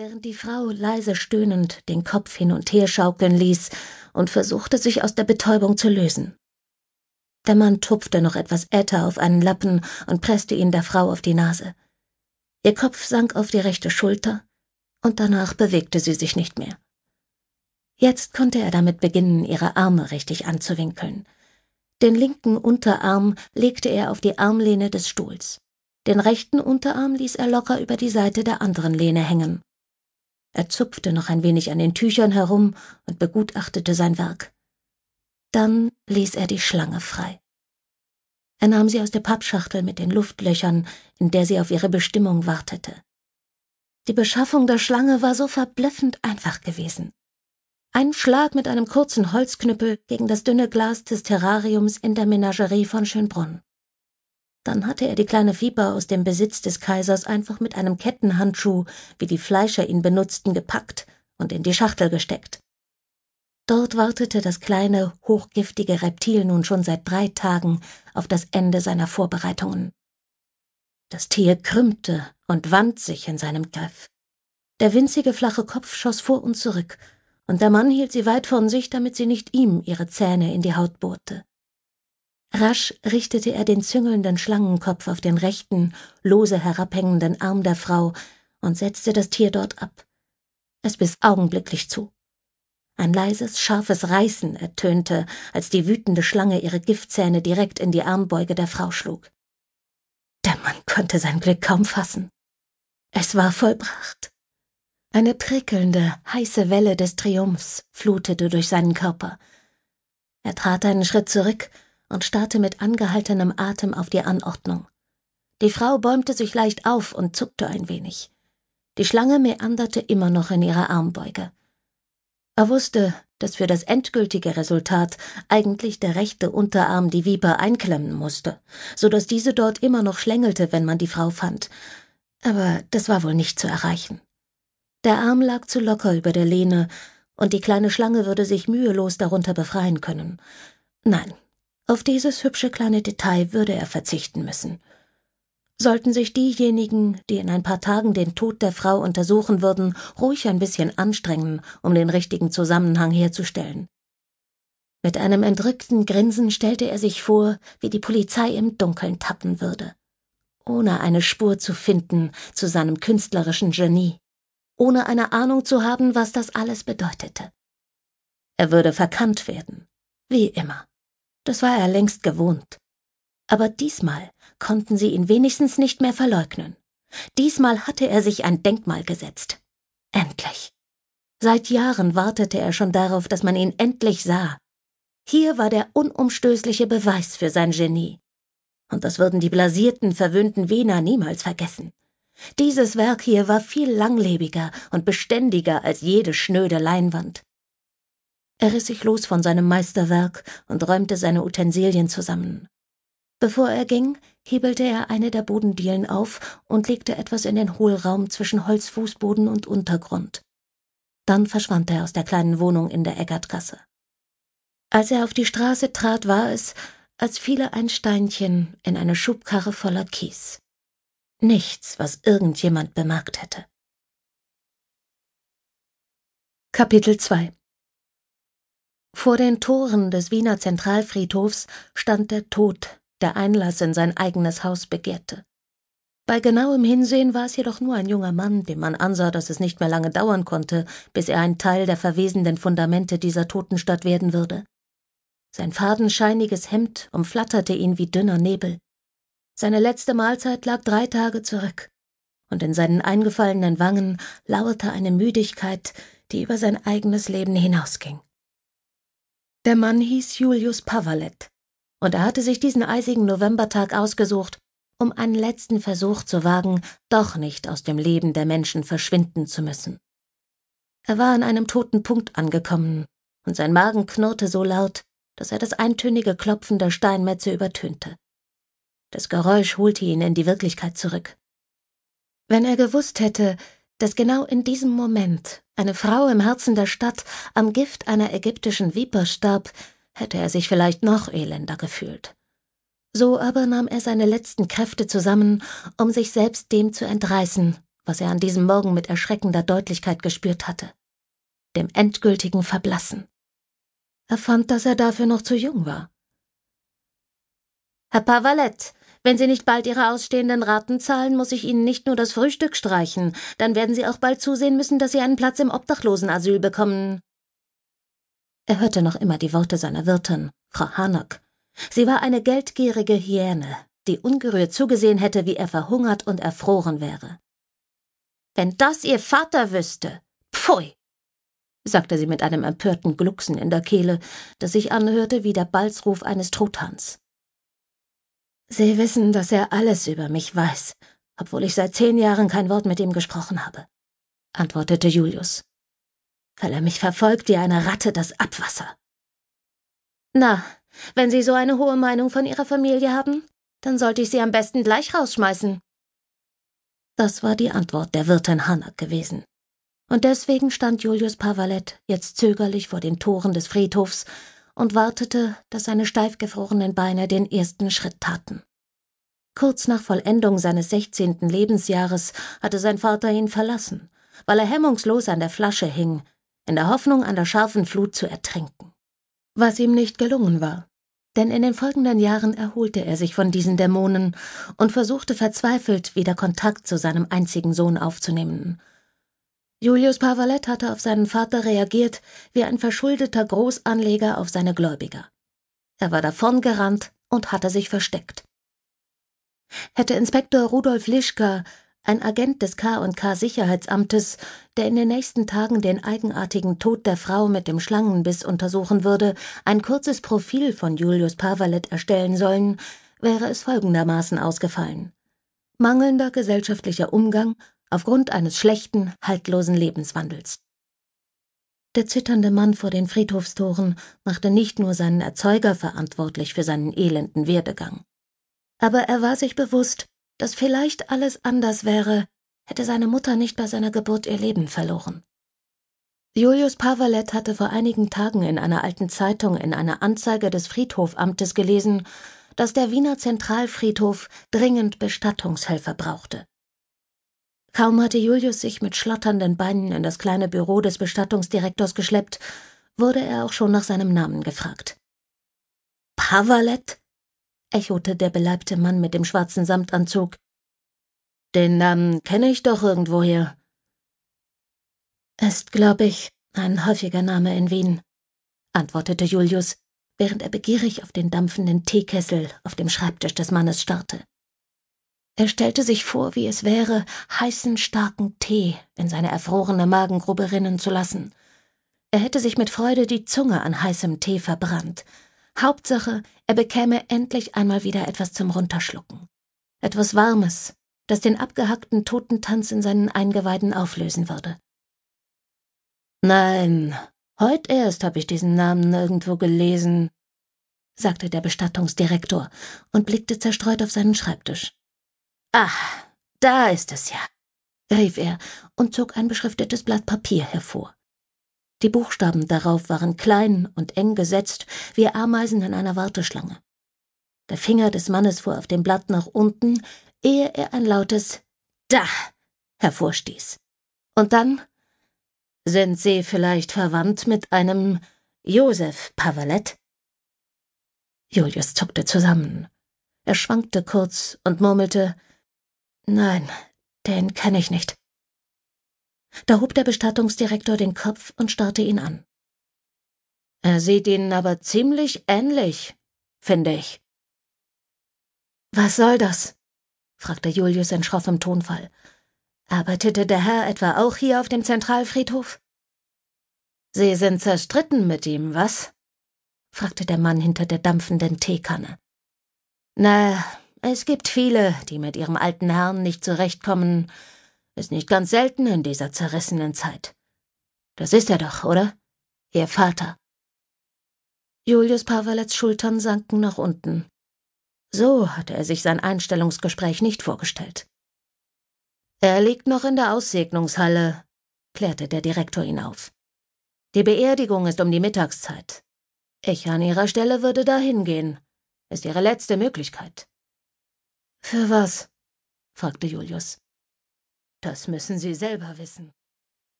während die Frau leise stöhnend den Kopf hin und her schaukeln ließ und versuchte, sich aus der Betäubung zu lösen. Der Mann tupfte noch etwas Äther auf einen Lappen und presste ihn der Frau auf die Nase. Ihr Kopf sank auf die rechte Schulter, und danach bewegte sie sich nicht mehr. Jetzt konnte er damit beginnen, ihre Arme richtig anzuwinkeln. Den linken Unterarm legte er auf die Armlehne des Stuhls. Den rechten Unterarm ließ er locker über die Seite der anderen Lehne hängen. Er zupfte noch ein wenig an den Tüchern herum und begutachtete sein Werk. Dann ließ er die Schlange frei. Er nahm sie aus der Pappschachtel mit den Luftlöchern, in der sie auf ihre Bestimmung wartete. Die Beschaffung der Schlange war so verblüffend einfach gewesen. Ein Schlag mit einem kurzen Holzknüppel gegen das dünne Glas des Terrariums in der Menagerie von Schönbrunn. Dann hatte er die kleine Viper aus dem Besitz des Kaisers einfach mit einem Kettenhandschuh, wie die Fleischer ihn benutzten, gepackt und in die Schachtel gesteckt. Dort wartete das kleine, hochgiftige Reptil nun schon seit drei Tagen auf das Ende seiner Vorbereitungen. Das Tier krümmte und wand sich in seinem Griff. Der winzige flache Kopf schoss vor und zurück, und der Mann hielt sie weit von sich, damit sie nicht ihm ihre Zähne in die Haut bohrte. Rasch richtete er den züngelnden Schlangenkopf auf den rechten, lose herabhängenden Arm der Frau und setzte das Tier dort ab. Es biss augenblicklich zu. Ein leises, scharfes Reißen ertönte, als die wütende Schlange ihre Giftzähne direkt in die Armbeuge der Frau schlug. Der Mann konnte sein Glück kaum fassen. Es war vollbracht. Eine prickelnde, heiße Welle des Triumphs flutete durch seinen Körper. Er trat einen Schritt zurück und starrte mit angehaltenem Atem auf die Anordnung. Die Frau bäumte sich leicht auf und zuckte ein wenig. Die Schlange meanderte immer noch in ihrer Armbeuge. Er wusste, dass für das endgültige Resultat eigentlich der rechte Unterarm die Viper einklemmen musste, so dass diese dort immer noch schlängelte, wenn man die Frau fand. Aber das war wohl nicht zu erreichen. Der Arm lag zu locker über der Lehne, und die kleine Schlange würde sich mühelos darunter befreien können. Nein, auf dieses hübsche kleine Detail würde er verzichten müssen sollten sich diejenigen, die in ein paar Tagen den Tod der Frau untersuchen würden, ruhig ein bisschen anstrengen, um den richtigen Zusammenhang herzustellen. Mit einem entrückten Grinsen stellte er sich vor, wie die Polizei im Dunkeln tappen würde, ohne eine Spur zu finden zu seinem künstlerischen Genie, ohne eine Ahnung zu haben, was das alles bedeutete. Er würde verkannt werden, wie immer. Das war er längst gewohnt. Aber diesmal konnten sie ihn wenigstens nicht mehr verleugnen. Diesmal hatte er sich ein Denkmal gesetzt. Endlich. Seit Jahren wartete er schon darauf, dass man ihn endlich sah. Hier war der unumstößliche Beweis für sein Genie. Und das würden die blasierten, verwöhnten Wiener niemals vergessen. Dieses Werk hier war viel langlebiger und beständiger als jede schnöde Leinwand. Er riss sich los von seinem Meisterwerk und räumte seine Utensilien zusammen. Bevor er ging, hebelte er eine der Bodendielen auf und legte etwas in den Hohlraum zwischen Holzfußboden und Untergrund. Dann verschwand er aus der kleinen Wohnung in der Eggertgasse. Als er auf die Straße trat, war es, als fiele ein Steinchen in eine Schubkarre voller Kies. Nichts, was irgendjemand bemerkt hätte. Kapitel 2 Vor den Toren des Wiener Zentralfriedhofs stand der Tod der Einlass in sein eigenes Haus begehrte. Bei genauem Hinsehen war es jedoch nur ein junger Mann, dem man ansah, dass es nicht mehr lange dauern konnte, bis er ein Teil der verwesenden Fundamente dieser Totenstadt werden würde. Sein fadenscheiniges Hemd umflatterte ihn wie dünner Nebel. Seine letzte Mahlzeit lag drei Tage zurück, und in seinen eingefallenen Wangen lauerte eine Müdigkeit, die über sein eigenes Leben hinausging. Der Mann hieß Julius Pavalet, und er hatte sich diesen eisigen Novembertag ausgesucht, um einen letzten Versuch zu wagen, doch nicht aus dem Leben der Menschen verschwinden zu müssen. Er war an einem toten Punkt angekommen, und sein Magen knurrte so laut, dass er das eintönige Klopfen der Steinmetze übertönte. Das Geräusch holte ihn in die Wirklichkeit zurück. Wenn er gewusst hätte, dass genau in diesem Moment eine Frau im Herzen der Stadt am Gift einer ägyptischen Viper starb, hätte er sich vielleicht noch elender gefühlt. So aber nahm er seine letzten Kräfte zusammen, um sich selbst dem zu entreißen, was er an diesem Morgen mit erschreckender Deutlichkeit gespürt hatte. Dem endgültigen Verblassen. Er fand, dass er dafür noch zu jung war. Herr Pavalett, wenn Sie nicht bald Ihre ausstehenden Raten zahlen, muss ich Ihnen nicht nur das Frühstück streichen, dann werden Sie auch bald zusehen müssen, dass Sie einen Platz im Obdachlosenasyl bekommen. Er hörte noch immer die Worte seiner Wirtin, Frau Hannock. Sie war eine geldgierige Hyäne, die ungerührt zugesehen hätte, wie er verhungert und erfroren wäre. Wenn das Ihr Vater wüsste. Pfui! sagte sie mit einem empörten Glucksen in der Kehle, das sich anhörte wie der Balzruf eines Truthahns. Sie wissen, dass er alles über mich weiß, obwohl ich seit zehn Jahren kein Wort mit ihm gesprochen habe, antwortete Julius. Weil er mich verfolgt wie eine Ratte das Abwasser. Na, wenn Sie so eine hohe Meinung von Ihrer Familie haben, dann sollte ich Sie am besten gleich rausschmeißen. Das war die Antwort der Wirtin Hanna gewesen. Und deswegen stand Julius Pavalett jetzt zögerlich vor den Toren des Friedhofs und wartete, dass seine steifgefrorenen Beine den ersten Schritt taten. Kurz nach Vollendung seines sechzehnten Lebensjahres hatte sein Vater ihn verlassen, weil er hemmungslos an der Flasche hing, in der Hoffnung, an der scharfen Flut zu ertrinken. Was ihm nicht gelungen war, denn in den folgenden Jahren erholte er sich von diesen Dämonen und versuchte verzweifelt wieder Kontakt zu seinem einzigen Sohn aufzunehmen, Julius Pavalett hatte auf seinen Vater reagiert wie ein verschuldeter Großanleger auf seine Gläubiger. Er war davongerannt und hatte sich versteckt. Hätte Inspektor Rudolf Lischka, ein Agent des K&K Sicherheitsamtes, der in den nächsten Tagen den eigenartigen Tod der Frau mit dem Schlangenbiss untersuchen würde, ein kurzes Profil von Julius Pavalett erstellen sollen, wäre es folgendermaßen ausgefallen. Mangelnder gesellschaftlicher Umgang aufgrund eines schlechten, haltlosen Lebenswandels. Der zitternde Mann vor den Friedhofstoren machte nicht nur seinen Erzeuger verantwortlich für seinen elenden Werdegang. Aber er war sich bewusst, dass vielleicht alles anders wäre, hätte seine Mutter nicht bei seiner Geburt ihr Leben verloren. Julius Pavalett hatte vor einigen Tagen in einer alten Zeitung in einer Anzeige des Friedhofamtes gelesen, dass der Wiener Zentralfriedhof dringend Bestattungshelfer brauchte. Kaum hatte Julius sich mit schlotternden Beinen in das kleine Büro des Bestattungsdirektors geschleppt, wurde er auch schon nach seinem Namen gefragt. Pavalet? echote der beleibte Mann mit dem schwarzen Samtanzug. Den Namen kenne ich doch irgendwoher. Ist, glaube ich, ein häufiger Name in Wien, antwortete Julius, während er begierig auf den dampfenden Teekessel auf dem Schreibtisch des Mannes starrte. Er stellte sich vor, wie es wäre, heißen, starken Tee in seine erfrorene Magengrube rinnen zu lassen. Er hätte sich mit Freude die Zunge an heißem Tee verbrannt. Hauptsache, er bekäme endlich einmal wieder etwas zum Runterschlucken. Etwas Warmes, das den abgehackten Totentanz in seinen Eingeweiden auflösen würde. Nein, heut erst habe ich diesen Namen nirgendwo gelesen, sagte der Bestattungsdirektor und blickte zerstreut auf seinen Schreibtisch. Ah, da ist es ja, rief er und zog ein beschriftetes Blatt Papier hervor. Die Buchstaben darauf waren klein und eng gesetzt wie Ameisen in einer Warteschlange. Der Finger des Mannes fuhr auf dem Blatt nach unten, ehe er ein lautes Da hervorstieß. Und dann Sind Sie vielleicht verwandt mit einem Josef Pavalett? Julius zuckte zusammen. Er schwankte kurz und murmelte Nein, den kenne ich nicht. Da hob der Bestattungsdirektor den Kopf und starrte ihn an. Er sieht Ihnen aber ziemlich ähnlich, finde ich. Was soll das? fragte Julius in schroffem Tonfall. Arbeitete der Herr etwa auch hier auf dem Zentralfriedhof? Sie sind zerstritten mit ihm, was? fragte der Mann hinter der dampfenden Teekanne. Na, es gibt viele, die mit ihrem alten Herrn nicht zurechtkommen. Ist nicht ganz selten in dieser zerrissenen Zeit. Das ist er doch, oder? Ihr Vater. Julius Pawalets Schultern sanken nach unten. So hatte er sich sein Einstellungsgespräch nicht vorgestellt. Er liegt noch in der Aussegnungshalle, klärte der Direktor ihn auf. Die Beerdigung ist um die Mittagszeit. Ich an Ihrer Stelle würde dahin gehen. Ist Ihre letzte Möglichkeit. Für was? fragte Julius. Das müssen Sie selber wissen.